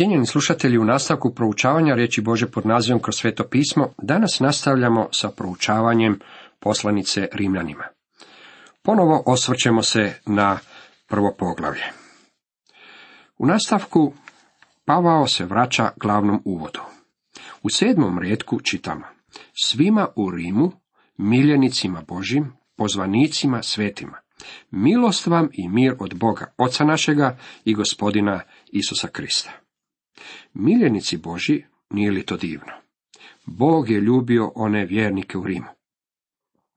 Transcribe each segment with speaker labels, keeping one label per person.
Speaker 1: Cijenjeni slušatelji, u nastavku proučavanja riječi Bože pod nazivom kroz sveto pismo, danas nastavljamo sa proučavanjem poslanice Rimljanima. Ponovo osvrćemo se na prvo poglavlje. U nastavku Pavao se vraća glavnom uvodu. U sedmom redku čitamo Svima u Rimu, miljenicima Božim, pozvanicima svetima, milost vam i mir od Boga, Oca našega i gospodina Isusa Krista. Miljenici Boži, nije li to divno? Bog je ljubio one vjernike u Rimu.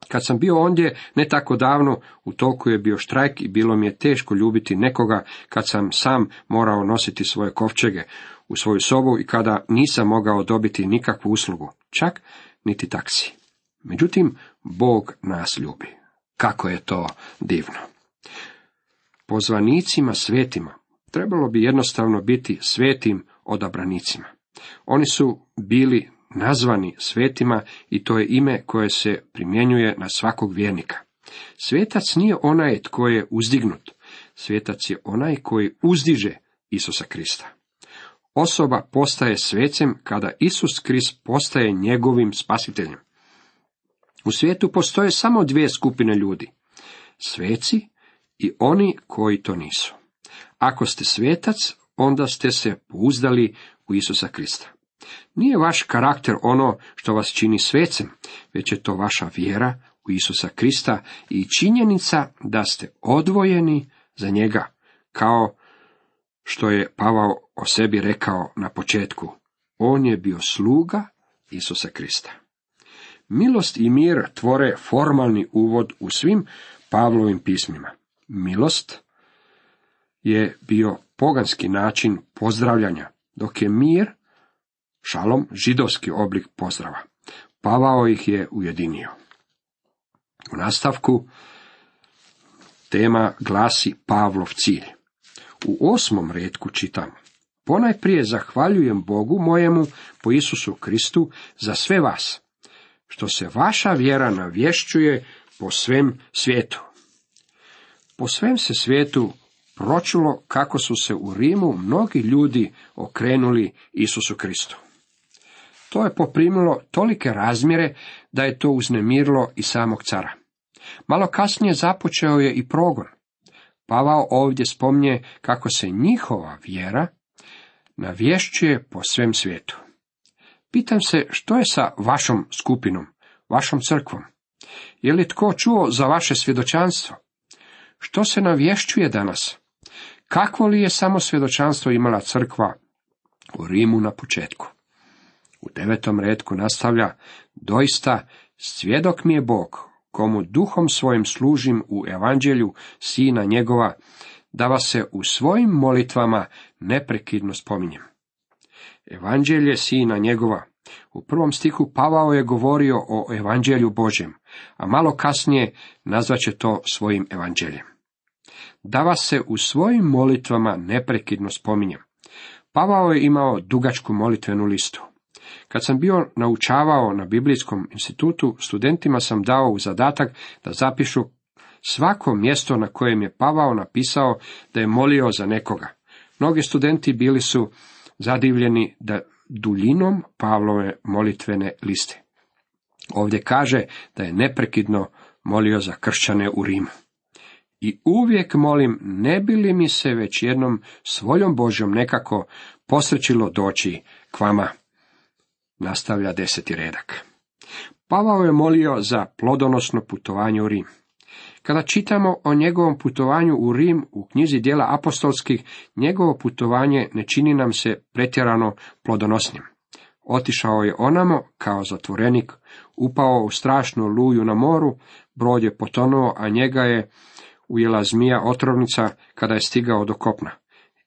Speaker 1: Kad sam bio ondje, ne tako davno, u toku je bio štrajk i bilo mi je teško ljubiti nekoga kad sam sam morao nositi svoje kovčege u svoju sobu i kada nisam mogao dobiti nikakvu uslugu, čak niti taksi. Međutim, Bog nas ljubi. Kako je to divno. Pozvanicima svetima trebalo bi jednostavno biti svetim odabranicima. Oni su bili nazvani svetima i to je ime koje se primjenjuje na svakog vjernika. Svetac nije onaj tko je uzdignut, svetac je onaj koji uzdiže Isusa Krista. Osoba postaje svecem kada Isus Krist postaje njegovim spasiteljem. U svijetu postoje samo dvije skupine ljudi. Sveci i oni koji to nisu. Ako ste svetac, onda ste se pouzdali u Isusa Krista. Nije vaš karakter ono što vas čini svecem, već je to vaša vjera u Isusa Krista i činjenica da ste odvojeni za njega, kao što je Pavao o sebi rekao na početku. On je bio sluga Isusa Krista. Milost i mir tvore formalni uvod u svim Pavlovim pismima. Milost je bio poganski način pozdravljanja, dok je mir, šalom, židovski oblik pozdrava. Pavao ih je ujedinio. U nastavku tema glasi Pavlov cilj. U osmom redku čitamo. Ponajprije zahvaljujem Bogu mojemu po Isusu Kristu za sve vas, što se vaša vjera navješćuje po svem svijetu. Po svem se svijetu pročulo kako su se u Rimu mnogi ljudi okrenuli Isusu Kristu. To je poprimilo tolike razmjere da je to uznemirilo i samog cara. Malo kasnije započeo je i progon. Pavao ovdje spominje kako se njihova vjera navješćuje po svem svijetu. Pitam se što je sa vašom skupinom, vašom crkvom? Je li tko čuo za vaše svjedočanstvo? Što se navješćuje danas? Kakvo li je samo svjedočanstvo imala crkva u Rimu na početku? U devetom redku nastavlja, doista svjedok mi je Bog, komu duhom svojim služim u evanđelju sina njegova, da vas se u svojim molitvama neprekidno spominjem. Evanđelje sina njegova. U prvom stihu Pavao je govorio o evanđelju Božjem, a malo kasnije nazvaće to svojim evanđeljem da vas se u svojim molitvama neprekidno spominjem. Pavao je imao dugačku molitvenu listu. Kad sam bio naučavao na Biblijskom institutu, studentima sam dao u zadatak da zapišu svako mjesto na kojem je Pavao napisao da je molio za nekoga. Mnogi studenti bili su zadivljeni da duljinom Pavlove molitvene liste. Ovdje kaže da je neprekidno molio za kršćane u Rimu. I uvijek molim, ne bi li mi se već jednom s voljom Božjom nekako posrećilo doći k vama. Nastavlja deseti redak. Pavao je molio za plodonosno putovanje u Rim. Kada čitamo o njegovom putovanju u Rim u knjizi dijela apostolskih, njegovo putovanje ne čini nam se pretjerano plodonosnim. Otišao je onamo kao zatvorenik, upao u strašnu luju na moru, brod je potonuo, a njega je ujela zmija otrovnica kada je stigao do kopna.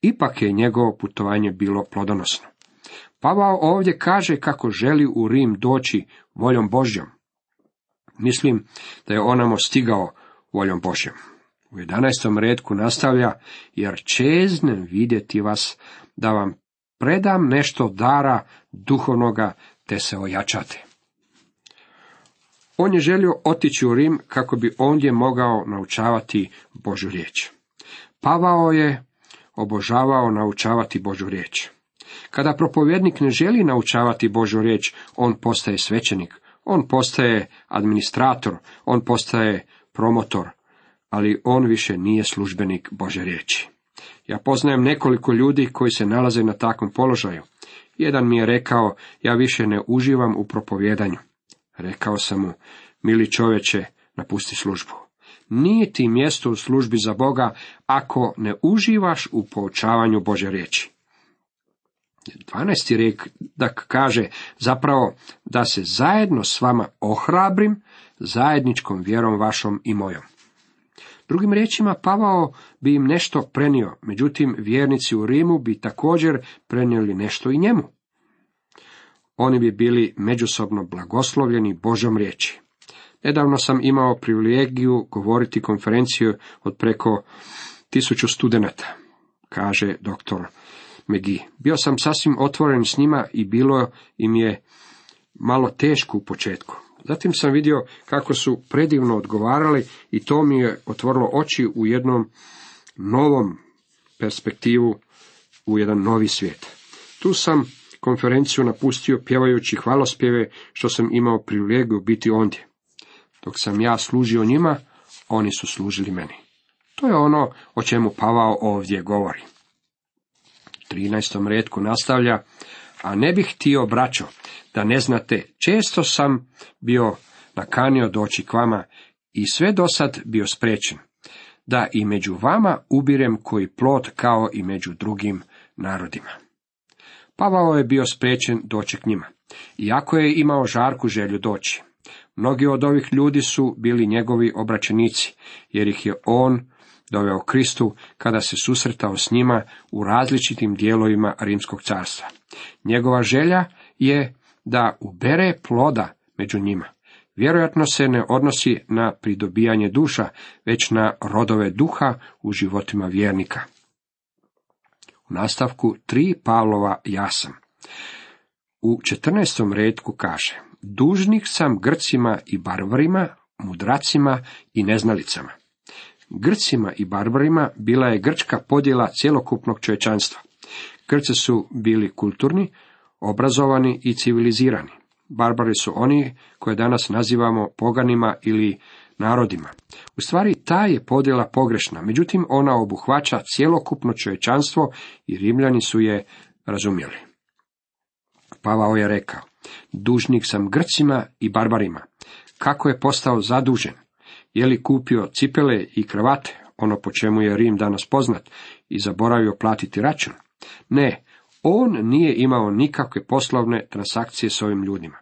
Speaker 1: Ipak je njegovo putovanje bilo plodonosno. Pavao ovdje kaže kako želi u Rim doći voljom Božjom. Mislim da je onamo stigao voljom Božjom. U 11. redku nastavlja, jer čeznem vidjeti vas da vam predam nešto dara duhovnoga te se ojačate. On je želio otići u Rim kako bi ondje mogao naučavati Božu riječ. Pavao je obožavao naučavati Božu riječ. Kada propovjednik ne želi naučavati Božju riječ, on postaje svećenik, on postaje administrator, on postaje promotor, ali on više nije službenik Bože riječi. Ja poznajem nekoliko ljudi koji se nalaze na takvom položaju. Jedan mi je rekao, ja više ne uživam u propovjedanju. Rekao sam mu, mili čoveče, napusti službu. Nije ti mjesto u službi za Boga ako ne uživaš u poučavanju Bože riječi. 12. rijek da kaže zapravo da se zajedno s vama ohrabrim zajedničkom vjerom vašom i mojom. Drugim riječima, Pavao bi im nešto prenio, međutim vjernici u Rimu bi također prenijeli nešto i njemu. Oni bi bili međusobno blagoslovljeni Božom riječi. Nedavno sam imao privilegiju govoriti konferenciju od preko tisuću studenata, kaže doktor Megi. Bio sam sasvim otvoren s njima i bilo im je malo teško u početku. Zatim sam vidio kako su predivno odgovarali i to mi je otvorilo oči u jednom novom perspektivu, u jedan novi svijet. Tu sam konferenciju napustio pjevajući hvalospjeve što sam imao privilegiju biti ondje. Dok sam ja služio njima, oni su služili meni. To je ono o čemu Pavao ovdje govori. 13. redku nastavlja, a ne bih htio, braćo, da ne znate, često sam bio nakanio doći k vama i sve do sad bio sprečen, da i među vama ubirem koji plot kao i među drugim narodima. Pavao je bio sprečen doći k njima, iako je imao žarku želju doći. Mnogi od ovih ljudi su bili njegovi obraćenici, jer ih je on doveo Kristu kada se susretao s njima u različitim dijelovima Rimskog carstva. Njegova želja je da ubere ploda među njima. Vjerojatno se ne odnosi na pridobijanje duša, već na rodove duha u životima vjernika. U nastavku tri Pavlova ja sam. U 14. redku kaže, dužnik sam Grcima i barbarima, mudracima i neznalicama. Grcima i barbarima bila je grčka podjela cjelokupnog čovječanstva. Grci su bili kulturni, obrazovani i civilizirani. Barbari su oni koje danas nazivamo poganima ili narodima. U stvari ta je podjela pogrešna, međutim ona obuhvaća cjelokupno čovječanstvo i Rimljani su je razumjeli. Pavao je rekao, dužnik sam Grcima i barbarima. Kako je postao zadužen? Je li kupio cipele i kravate, ono po čemu je Rim danas poznat, i zaboravio platiti račun? Ne, on nije imao nikakve poslovne transakcije s ovim ljudima.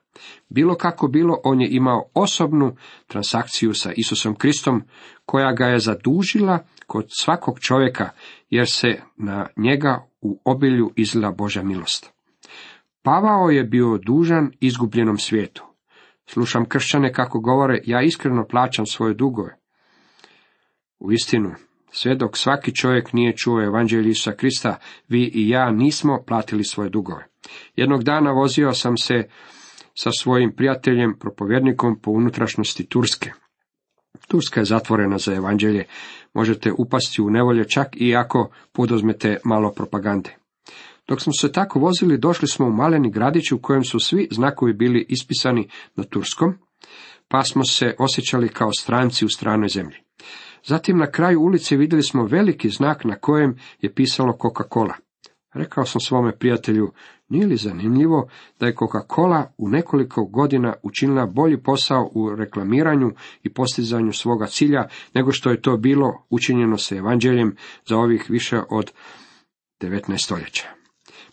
Speaker 1: Bilo kako bilo, on je imao osobnu transakciju sa Isusom Kristom, koja ga je zadužila kod svakog čovjeka, jer se na njega u obilju izlila Božja milost. Pavao je bio dužan izgubljenom svijetu. Slušam kršćane kako govore, ja iskreno plaćam svoje dugove. U istinu, sve dok svaki čovjek nije čuo evanđelje Isusa Krista, vi i ja nismo platili svoje dugove. Jednog dana vozio sam se sa svojim prijateljem, propovjednikom po unutrašnjosti Turske. Turska je zatvorena za evanđelje, možete upasti u nevolje čak i ako podozmete malo propagande. Dok smo se tako vozili, došli smo u maleni gradić u kojem su svi znakovi bili ispisani na turskom, pa smo se osjećali kao stranci u stranoj zemlji. Zatim na kraju ulice vidjeli smo veliki znak na kojem je pisalo Coca-Cola. Rekao sam svome prijatelju, nije li zanimljivo da je Coca-Cola u nekoliko godina učinila bolji posao u reklamiranju i postizanju svoga cilja nego što je to bilo učinjeno sa evanđeljem za ovih više od 19 stoljeća.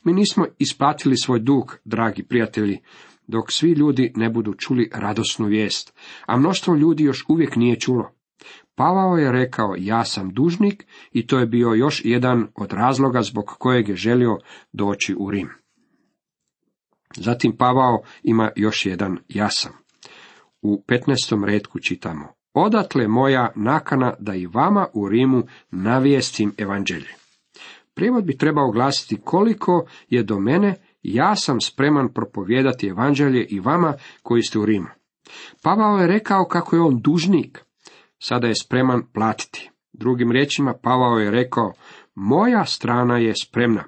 Speaker 1: Mi nismo isplatili svoj dug, dragi prijatelji, dok svi ljudi ne budu čuli radosnu vijest, a mnoštvo ljudi još uvijek nije čulo. Pavao je rekao, ja sam dužnik i to je bio još jedan od razloga zbog kojeg je želio doći u Rim. Zatim Pavao ima još jedan ja sam. U 15. redku čitamo, odatle moja nakana da i vama u Rimu navijestim evanđelje. Prijevod bi trebao glasiti koliko je do mene, ja sam spreman propovijedati evanđelje i vama koji ste u Rimu. Pavao je rekao kako je on dužnik, sada je spreman platiti. Drugim riječima, Pavao je rekao, moja strana je spremna.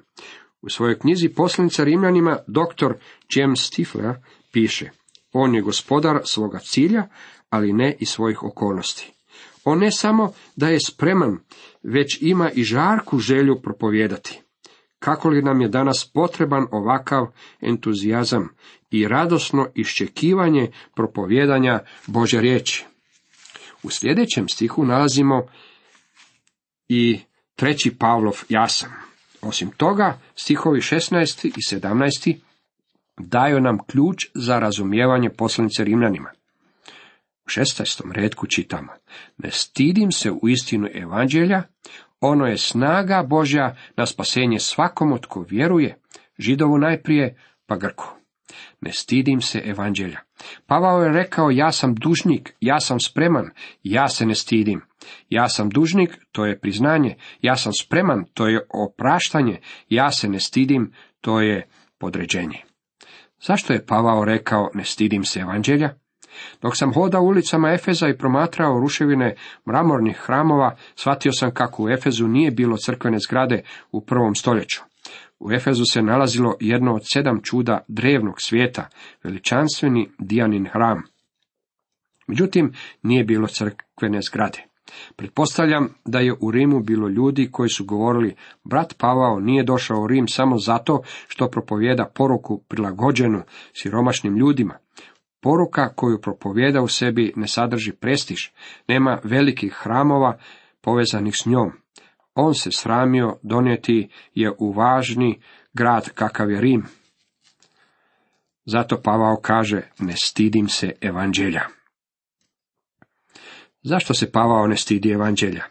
Speaker 1: U svojoj knjizi Poslanica Rimljanima dr. James Stifler piše On je gospodar svoga cilja, ali ne i svojih okolnosti. On ne samo da je spreman, već ima i žarku želju propovijedati. Kako li nam je danas potreban ovakav entuzijazam i radosno iščekivanje propovjedanja Bože riječi? U sljedećem stihu nalazimo i treći Pavlov jasam. Osim toga, stihovi 16. i 17. daju nam ključ za razumijevanje poslanice Rimljanima. U šestastom redku čitamo, ne stidim se u istinu evanđelja, ono je snaga Božja na spasenje svakom tko vjeruje, židovu najprije, pa Grku. Ne stidim se evanđelja. Pavao je rekao, ja sam dužnik, ja sam spreman, ja se ne stidim. Ja sam dužnik, to je priznanje, ja sam spreman, to je opraštanje, ja se ne stidim, to je podređenje. Zašto je Pavao rekao, ne stidim se evanđelja? Dok sam hodao ulicama Efeza i promatrao ruševine mramornih hramova, shvatio sam kako u Efezu nije bilo crkvene zgrade u prvom stoljeću. U Efezu se nalazilo jedno od sedam čuda drevnog svijeta, veličanstveni Dijanin hram. Međutim, nije bilo crkvene zgrade. Pretpostavljam da je u Rimu bilo ljudi koji su govorili, brat Pavao nije došao u Rim samo zato što propovjeda poruku prilagođenu siromašnim ljudima. Poruka koju propovjeda u sebi ne sadrži prestiž, nema velikih hramova povezanih s njom. On se sramio donijeti je u važni grad kakav je Rim. Zato Pavao kaže, ne stidim se evanđelja. Zašto se Pavao ne stidi evanđelja?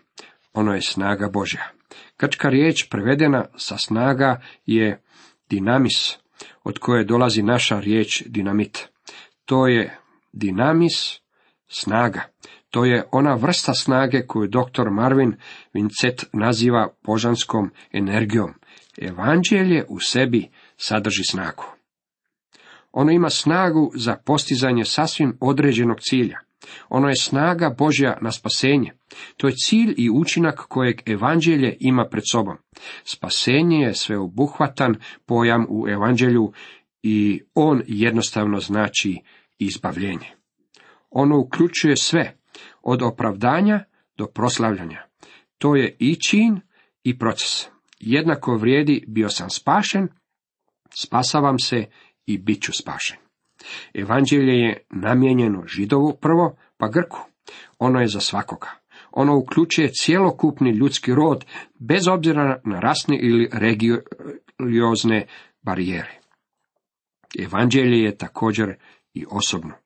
Speaker 1: Ono je snaga Božja. Krčka riječ prevedena sa snaga je dinamis, od koje dolazi naša riječ dinamit. To je dinamis, snaga. To je ona vrsta snage koju dr. Marvin Vincent naziva božanskom energijom. Evanđelje u sebi sadrži snagu. Ono ima snagu za postizanje sasvim određenog cilja. Ono je snaga Božja na spasenje. To je cilj i učinak kojeg evanđelje ima pred sobom. Spasenje je sveobuhvatan pojam u evanđelju i on jednostavno znači izbavljenje. Ono uključuje sve, od opravdanja do proslavljanja. To je i čin i proces. Jednako vrijedi bio sam spašen, spasavam se i bit ću spašen. Evanđelje je namijenjeno židovu prvo, pa Grku. Ono je za svakoga. Ono uključuje cjelokupni ljudski rod, bez obzira na rasne ili religiozne barijere. Evanđelje je također i osobno.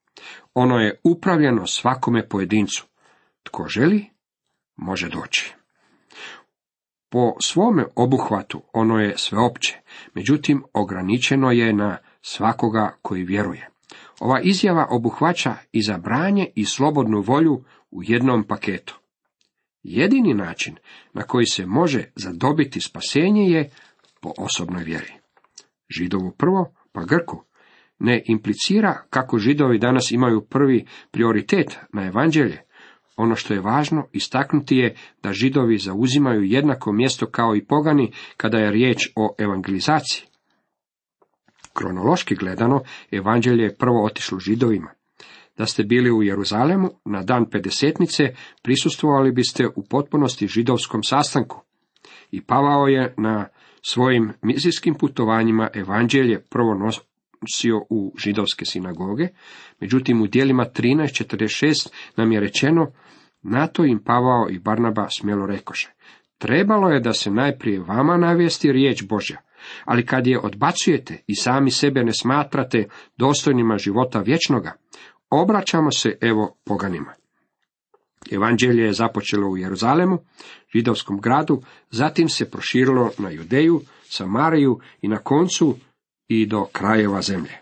Speaker 1: Ono je upravljeno svakome pojedincu. Tko želi, može doći. Po svome obuhvatu ono je sveopće, međutim ograničeno je na svakoga koji vjeruje. Ova izjava obuhvaća i zabranje i slobodnu volju u jednom paketu. Jedini način na koji se može zadobiti spasenje je po osobnoj vjeri. Židovu prvo, pa Grku. Ne implicira kako židovi danas imaju prvi prioritet na evanđelje. Ono što je važno istaknuti je da židovi zauzimaju jednako mjesto kao i pogani kada je riječ o evangelizaciji. Kronološki gledano, evanđelje je prvo otišlo židovima. Da ste bili u Jeruzalemu na dan pedesetnice, prisustvovali biste u potpunosti židovskom sastanku. I Pavao je na svojim misijskim putovanjima evanđelje prvo nosio u židovske sinagoge, međutim u dijelima 13.46 nam je rečeno, na to im Pavao i Barnaba smjelo rekoše. Trebalo je da se najprije vama navijesti riječ Božja, ali kad je odbacujete i sami sebe ne smatrate dostojnima života vječnoga, obraćamo se evo poganima. Evanđelje je započelo u Jeruzalemu, židovskom gradu, zatim se proširilo na Judeju, Samariju i na koncu i do krajeva zemlje.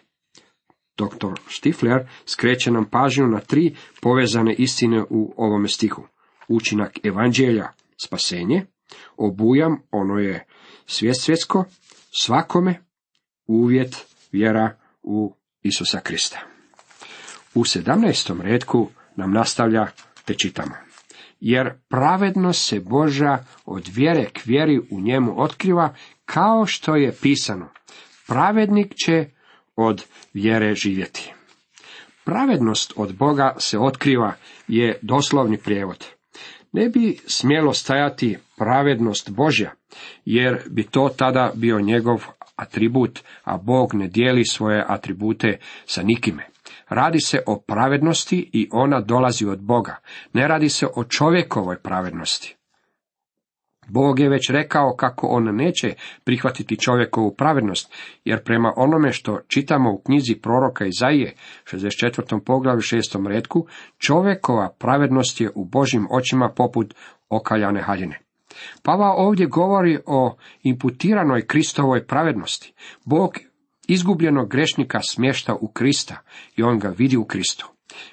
Speaker 1: Dr. Stifler skreće nam pažnju na tri povezane istine u ovome stihu. Učinak evanđelja, spasenje, obujam, ono je svijest svjetsko, svakome uvjet vjera u Isusa Krista. U sedamnaestom redku nam nastavlja te čitamo. jer pravednost se Boža od vjere k vjeri u njemu otkriva, kao što je pisano. Pravednik će od vjere živjeti. Pravednost od Boga se otkriva je doslovni prijevod. Ne bi smjelo stajati pravednost Božja, jer bi to tada bio njegov atribut, a Bog ne dijeli svoje atribute sa nikime. Radi se o pravednosti i ona dolazi od Boga. Ne radi se o čovjekovoj pravednosti. Bog je već rekao kako on neće prihvatiti čovjekovu pravednost, jer prema onome što čitamo u knjizi proroka Izaije, 64. poglavlju 6. redku, čovjekova pravednost je u Božim očima poput okaljane haljine. Pava ovdje govori o imputiranoj Kristovoj pravednosti. Bog izgubljenog grešnika smješta u Krista i on ga vidi u Kristu.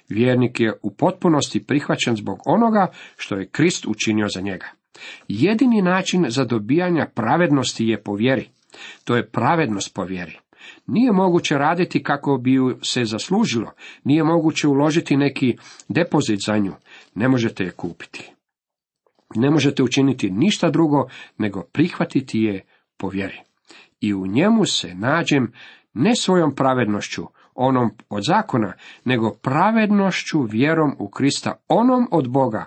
Speaker 1: Vjernik je u potpunosti prihvaćen zbog onoga što je Krist učinio za njega. Jedini način za dobijanje pravednosti je po vjeri. To je pravednost po vjeri. Nije moguće raditi kako bi ju se zaslužilo, nije moguće uložiti neki depozit za nju, ne možete je kupiti. Ne možete učiniti ništa drugo nego prihvatiti je po vjeri. I u njemu se nađem ne svojom pravednošću, onom od zakona, nego pravednošću vjerom u Krista, onom od Boga,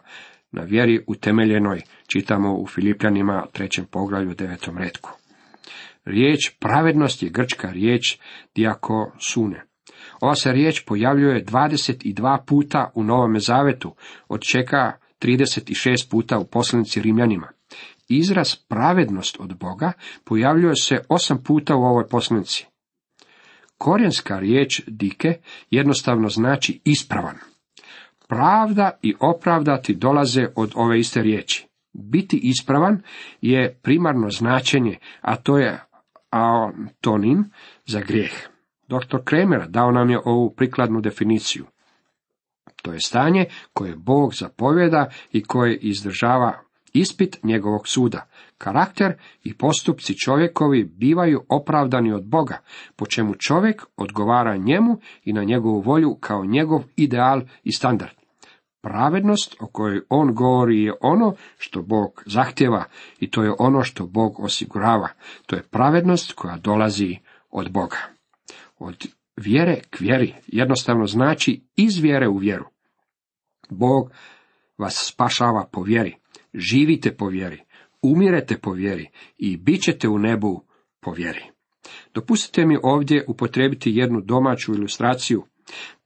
Speaker 1: na vjeri utemeljenoj, čitamo u Filipljanima trećem poglavlju devetom redku. Riječ pravednost je grčka riječ sune. Ova se riječ pojavljuje 22 puta u Novome Zavetu, od čeka 36 puta u poslanici Rimljanima. Izraz pravednost od Boga pojavljuje se osam puta u ovoj poslanici. Korijenska riječ dike jednostavno znači ispravan. Pravda i opravdati dolaze od ove iste riječi. Biti ispravan je primarno značenje, a to je antonim za grijeh. Dr. Kremer dao nam je ovu prikladnu definiciju. To je stanje koje Bog zapovjeda i koje izdržava ispit njegovog suda. Karakter i postupci čovjekovi bivaju opravdani od Boga, po čemu čovjek odgovara njemu i na njegovu volju kao njegov ideal i standard. Pravednost o kojoj on govori je ono što Bog zahtjeva i to je ono što Bog osigurava. To je pravednost koja dolazi od Boga. Od vjere k vjeri jednostavno znači iz vjere u vjeru. Bog vas spašava po vjeri, živite po vjeri, umirete po vjeri i bit ćete u nebu po vjeri. Dopustite mi ovdje upotrebiti jednu domaću ilustraciju.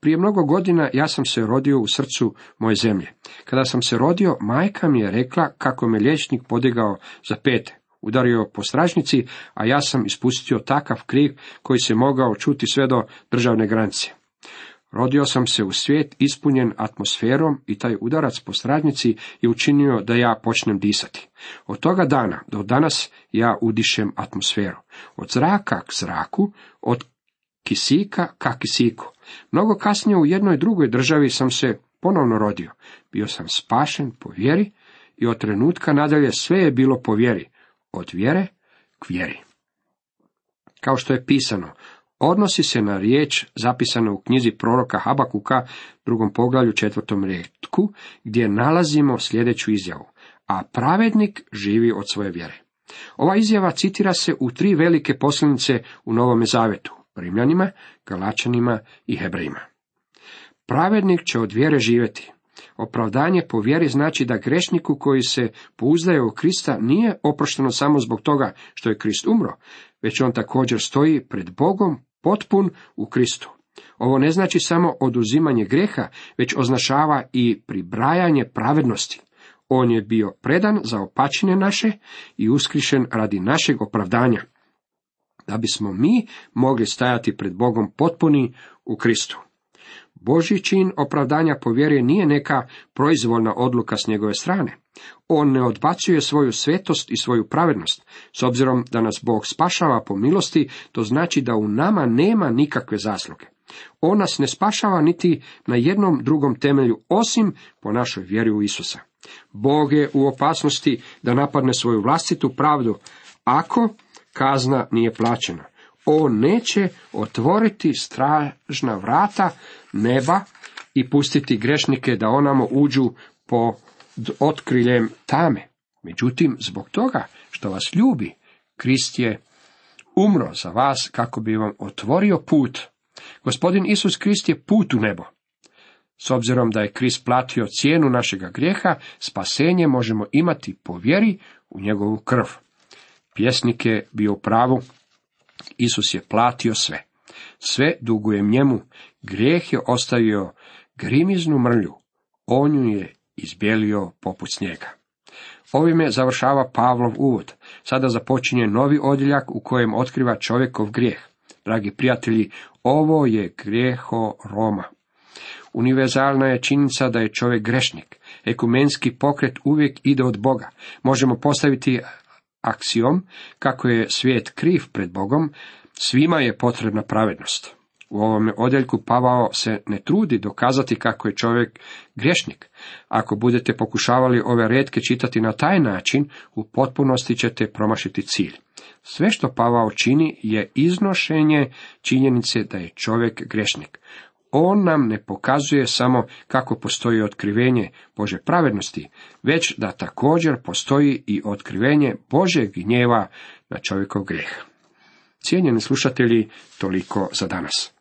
Speaker 1: Prije mnogo godina ja sam se rodio u srcu moje zemlje. Kada sam se rodio, majka mi je rekla kako me liječnik podigao za pete. Udario po stražnici, a ja sam ispustio takav krik koji se mogao čuti sve do državne granice. Rodio sam se u svijet ispunjen atmosferom i taj udarac po stradnici je učinio da ja počnem disati. Od toga dana do danas ja udišem atmosferu. Od zraka k zraku, od kisika ka kisiku. Mnogo kasnije u jednoj drugoj državi sam se ponovno rodio. Bio sam spašen po vjeri i od trenutka nadalje sve je bilo po vjeri. Od vjere k vjeri. Kao što je pisano, odnosi se na riječ zapisanu u knjizi proroka Habakuka, drugom poglavlju četvrtom redku, gdje nalazimo sljedeću izjavu. A pravednik živi od svoje vjere. Ova izjava citira se u tri velike poslanice u Novome Zavetu, Rimljanima, Galačanima i Hebrejima. Pravednik će od vjere živjeti. Opravdanje po vjeri znači da grešniku koji se pouzdaje u Krista nije oprošteno samo zbog toga što je Krist umro, već on također stoji pred Bogom potpun u Kristu. Ovo ne znači samo oduzimanje greha, već označava i pribrajanje pravednosti. On je bio predan za opačine naše i uskrišen radi našeg opravdanja, da bismo mi mogli stajati pred Bogom potpuni u Kristu. Boži čin opravdanja po vjeri nije neka proizvoljna odluka s njegove strane. On ne odbacuje svoju svetost i svoju pravednost. S obzirom da nas Bog spašava po milosti, to znači da u nama nema nikakve zasluge. On nas ne spašava niti na jednom drugom temelju, osim po našoj vjeri u Isusa. Bog je u opasnosti da napadne svoju vlastitu pravdu, ako kazna nije plaćena. On neće otvoriti stražna vrata neba i pustiti grešnike da onamo uđu po otkriljem tame. Međutim, zbog toga što vas ljubi, Krist je umro za vas kako bi vam otvorio put. Gospodin Isus Krist je put u nebo. S obzirom da je Krist platio cijenu našega grijeha, spasenje možemo imati po vjeri u njegovu krv. Pjesnik je bio u pravu, Isus je platio sve. Sve dugujem njemu, grijeh je ostavio grimiznu mrlju, on ju je izbjelio poput snijega. Ovime završava Pavlov uvod. Sada započinje novi odjeljak u kojem otkriva čovjekov grijeh. Dragi prijatelji, ovo je grijeho Roma. Univerzalna je činjenica da je čovjek grešnik. Ekumenski pokret uvijek ide od Boga. Možemo postaviti aksijom kako je svijet kriv pred Bogom, svima je potrebna pravednost. U ovome odjeljku Pavao se ne trudi dokazati kako je čovjek grešnik. Ako budete pokušavali ove redke čitati na taj način, u potpunosti ćete promašiti cilj. Sve što Pavao čini je iznošenje činjenice da je čovjek grešnik. On nam ne pokazuje samo kako postoji otkrivenje Bože pravednosti, već da također postoji i otkrivenje Božeg gnjeva na čovjekov grijeh. Cijenjeni slušatelji, toliko za danas.